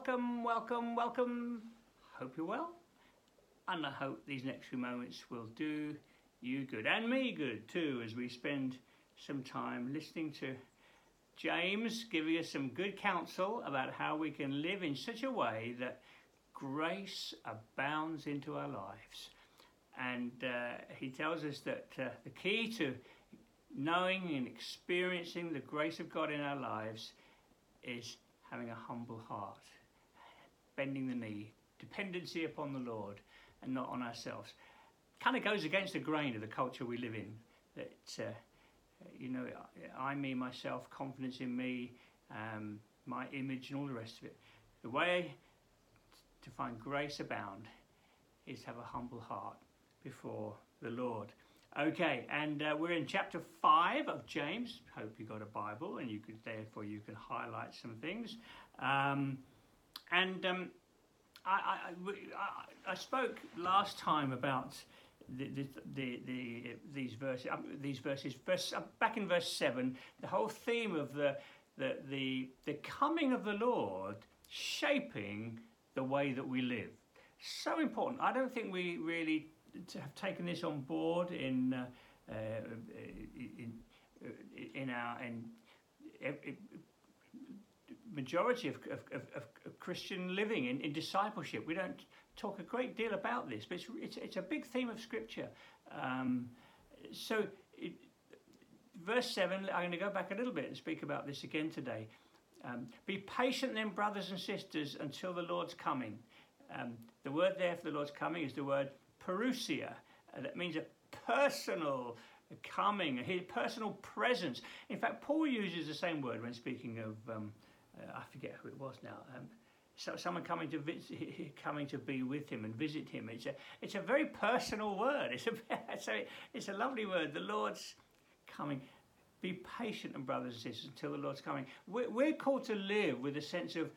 welcome, welcome, welcome. Hope you're well. And I hope these next few moments will do you good and me good too as we spend some time listening to James giving us some good counsel about how we can live in such a way that grace abounds into our lives. And uh, he tells us that uh, the key to knowing and experiencing the grace of God in our lives is having a humble heart, bending the knee, dependency upon the Lord and not on ourselves. Kind of goes against the grain of the culture we live in. That uh, you know, I, me, myself, confidence in me, um, my image, and all the rest of it. The way to find grace abound is to have a humble heart before the Lord. Okay, and uh, we're in chapter 5 of James. Hope you got a Bible and you could, therefore, you can highlight some things. Um, and um, I, I, I, spoke last time about the, the, the, the these verses. Um, these verses, verse, uh, back in verse 7, the whole theme of the, the, the, the coming of the Lord shaping the way that we live. So important. I don't think we really have taken this on board in uh, uh, in, in our in majority of, of, of, of, Christian living in, in discipleship. We don't talk a great deal about this, but it's, it's, it's a big theme of Scripture. Um, so, it, verse 7, I'm going to go back a little bit and speak about this again today. Um, Be patient then, brothers and sisters, until the Lord's coming. Um, the word there for the Lord's coming is the word parousia. Uh, that means a personal coming, a personal presence. In fact, Paul uses the same word when speaking of, um, uh, I forget who it was now. Um, so someone coming to visit, coming to be with him and visit him. It's a it's a very personal word. It's a a, it's a lovely word. The Lord's coming. Be patient, and brothers and sisters, until the Lord's coming. We're, we're called to live with a sense of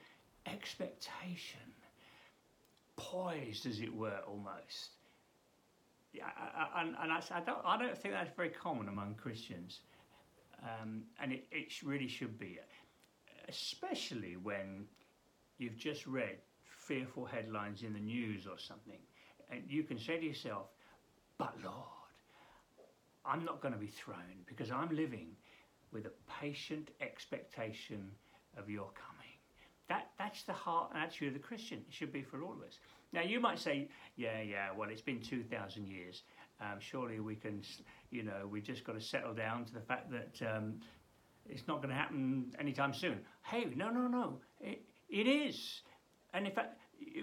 expectation, poised, as it were, almost yeah, and, and I, I, don't, I don't think that's very common among Christians. Um, and it, it really should be, especially when you've just read fearful headlines in the news or something. And you can say to yourself, but Lord, I'm not going to be thrown because I'm living with a patient expectation of your coming. That, that's the heart and attitude of the Christian. It should be for all of us. Now, you might say, yeah, yeah, well, it's been 2,000 years. Um, surely we can, you know, we've just got to settle down to the fact that um, it's not going to happen anytime soon. Hey, no, no, no. It, it is. And in fact,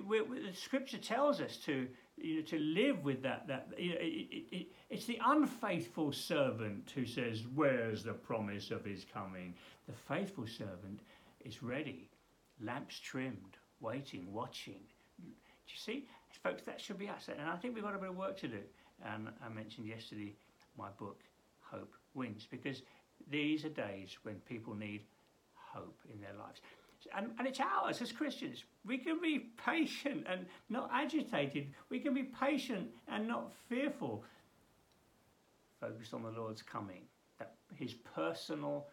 we, we, the scripture tells us to, you know, to live with that. that you know, it, it, it's the unfaithful servant who says, Where's the promise of his coming? The faithful servant is ready, lamps trimmed, waiting, watching Do you see? Folks, that should be us. And I think we've got a bit of work to do. And I mentioned yesterday my book, Hope Wins, because these are days when people need hope in their lives. And, and it's ours as Christians. We can be patient and not agitated. We can be patient and not fearful. Focused on the Lord's coming, that His personal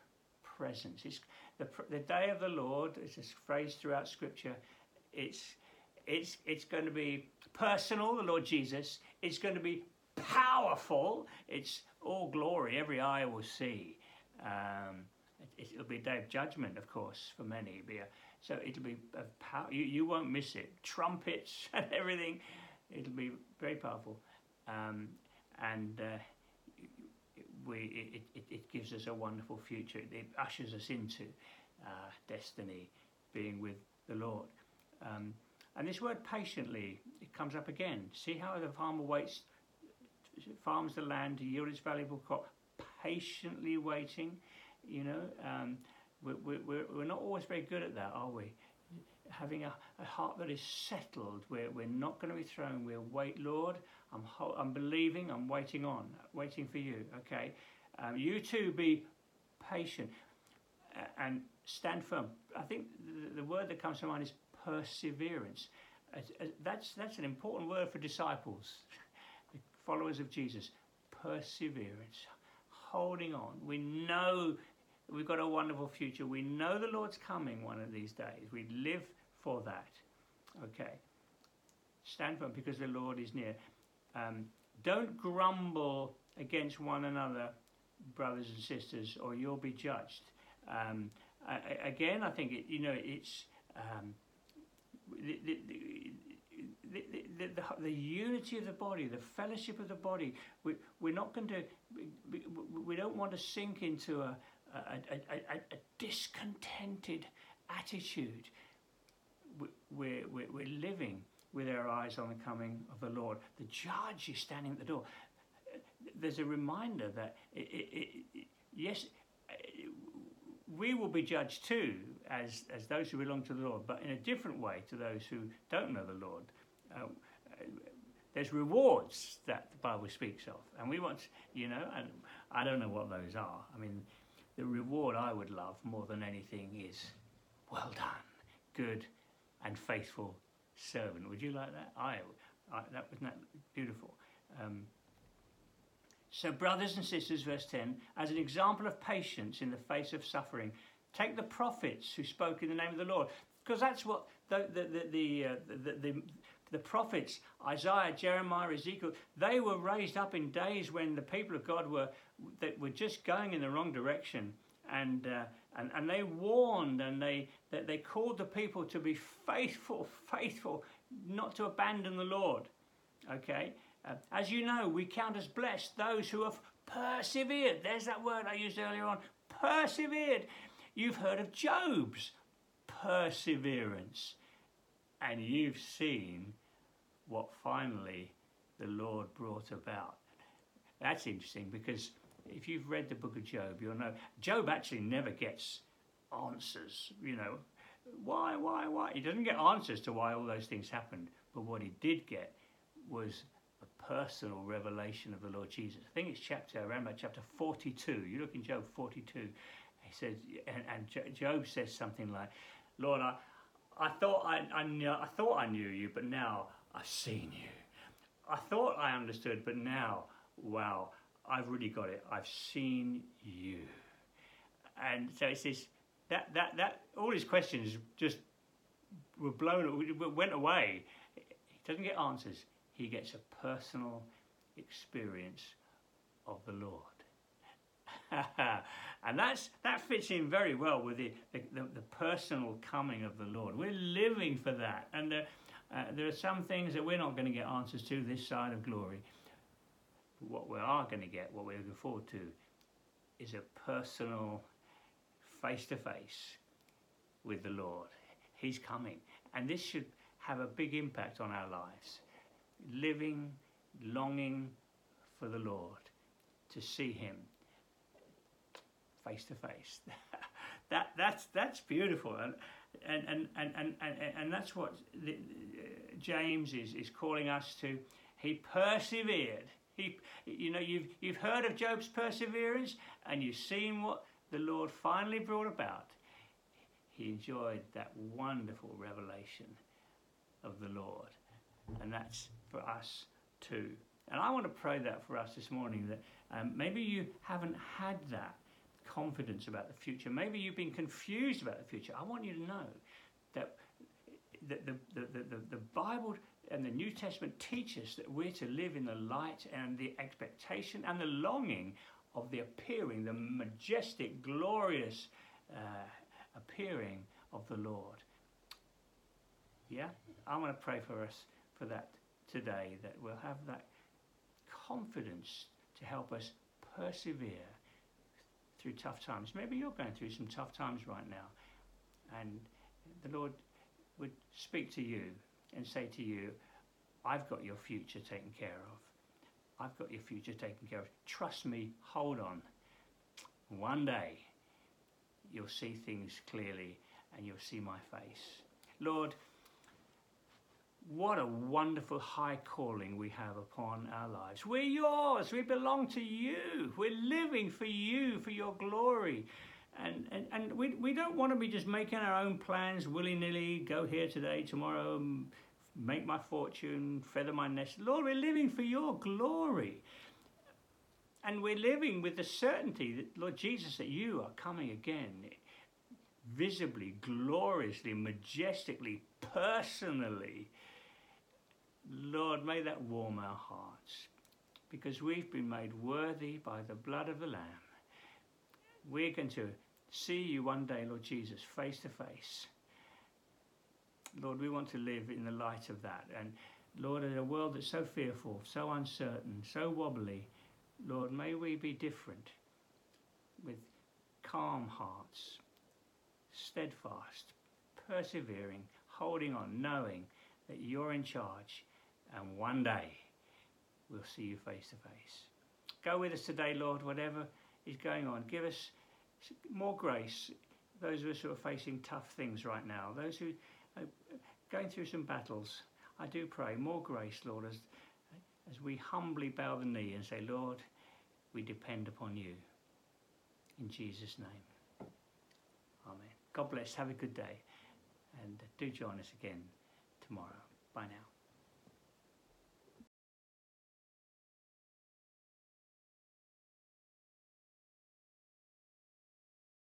presence. It's the, the day of the Lord, it's a phrase throughout Scripture. It's it's, it's going to be personal, the Lord Jesus. It's going to be powerful. It's all glory, every eye will see. Um, it, will be a day of judgment, of course, for many. It'll a, so it'll be a power. You, you won't miss it. Trumpets and everything. It'll be very powerful. Um, and uh, we, it, it, it, gives us a wonderful future. It ushers us into uh, destiny, being with the Lord. Um, and this word patiently, it comes up again. See how the farmer waits, farms the land to yield its valuable crop, patiently waiting. You know, um, we're, we're, we're not always very good at that, are we? Having a, a heart that is settled, we're, we're not going to be thrown. We'll wait, Lord. I'm, I'm believing, I'm waiting on, waiting for you, okay? Um, you too be patient and stand firm. I think the, the word that comes to mind is perseverance. That's, that's an important word for disciples, followers of Jesus. Perseverance, holding on. We know we've got a wonderful future. We know the Lord's coming one of these days. We live for that. Okay. Stand firm because the Lord is near. Um, don't grumble against one another, brothers and sisters, or you'll be judged. Um, I, again, I think it, you know it's um, the, the, the, the, the, the, unity of the body, the fellowship of the body. We, we're not going to. We, we don't want to sink into a, a, a, a discontented attitude. We're, we're, we're living with our eyes on the coming of the Lord. The judge is standing at the door. There's a reminder that, it, it, it, yes, we will be judged too as, as those who belong to the Lord, but in a different way to those who don't know the Lord. Uh, there's rewards that the Bible speaks of, and we want, you know, and I don't know what those are. I mean, the reward I would love more than anything is well done, good and faithful servant. Would you like that? I, I that wasn't that beautiful. Um, so, brothers and sisters, verse 10, as an example of patience in the face of suffering, take the prophets who spoke in the name of the Lord, because that's what the the the the, uh, the, the, the prophets, Isaiah, Jeremiah, Ezekiel, they were raised up in days when the people of God were that were just going in the wrong direction, and uh, and and they warned and they that they called the people to be faithful, faithful, not to abandon the Lord. Okay, uh, as you know, we count as blessed those who have persevered. There's that word I used earlier on. Persevered. You've heard of Job's perseverance and you've seen what finally the Lord brought about. That's interesting because if you've read the book of Job, you'll know Job actually never gets answers. You know, why, why, why? He doesn't get answers to why all those things happened, but what he did get was a personal revelation of the Lord Jesus. I think it's chapter around about chapter 42. You look in Job 42. He says, and, and Job says something like, "Lord, I, I thought I, I, knew, I thought I knew you, but now I've seen you. I thought I understood, but now, wow, I've really got it. I've seen you. And so it's this, that that that all his questions just were blown, went away. He doesn't get answers. He gets a personal experience of the Lord. And that's that fits in very well with the, the, the, personal coming of the Lord. We're living for that. And uh, uh, there are some things that we're not going to get answers to this side of glory. But what we are going to get, what we're looking forward to, is a personal face to face with the Lord. He's coming. And this should have a big impact on our lives. Living, longing for the Lord, to see Him face to face. That that's that's beautiful, and and and and and, and, and that's what the, uh, James is is calling us to. He persevered. He, you know, you've you've heard of Job's perseverance, and you've seen what the Lord finally brought about. He enjoyed that wonderful revelation of the Lord, and that's for us too. And I want to pray that for us this morning that um, maybe you haven't had that confidence about the future. Maybe you've been confused about the future. I want you to know that the, the, the, the, the Bible and the New Testament teach us that we're to live in the light and the expectation and the longing of the appearing, the majestic, glorious uh, appearing of the Lord. Yeah? I want to pray for us for that today, that we'll have that confidence to help us persevere through tough times. Maybe you're going through some tough times right now. And the Lord would speak to you and say to you, I've got your future taken care of. I've got your future taken care of. Trust me, hold on. One day you'll see things clearly and you'll see my face. Lord, what a wonderful high calling we have upon our lives. We're yours. We belong to you. We're living for you, for your glory. And, and, and we, we don't want to be just making our own plans willy nilly, go here today, tomorrow, make my fortune, feather my nest. Lord, we're living for your glory. And we're living with the certainty that, Lord Jesus, that you are coming again visibly, gloriously, majestically, personally. Lord, may that warm our hearts because we've been made worthy by the blood of the Lamb. We're going to see you one day, Lord Jesus, face to face. Lord, we want to live in the light of that. And Lord, in a world that's so fearful, so uncertain, so wobbly, Lord, may we be different with calm hearts, steadfast, persevering, holding on, knowing that you're in charge, and one day we'll see you face to face. Go with us today, Lord, whatever is going on. Give us more grace. Those of us who are facing tough things right now, those who are going through some battles, I do pray more grace, Lord, as, as we humbly bow the knee and say, Lord, we depend upon you. In Jesus' name. Amen. God bless. Have a good day. And do join us again tomorrow. Bye now.